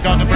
bright.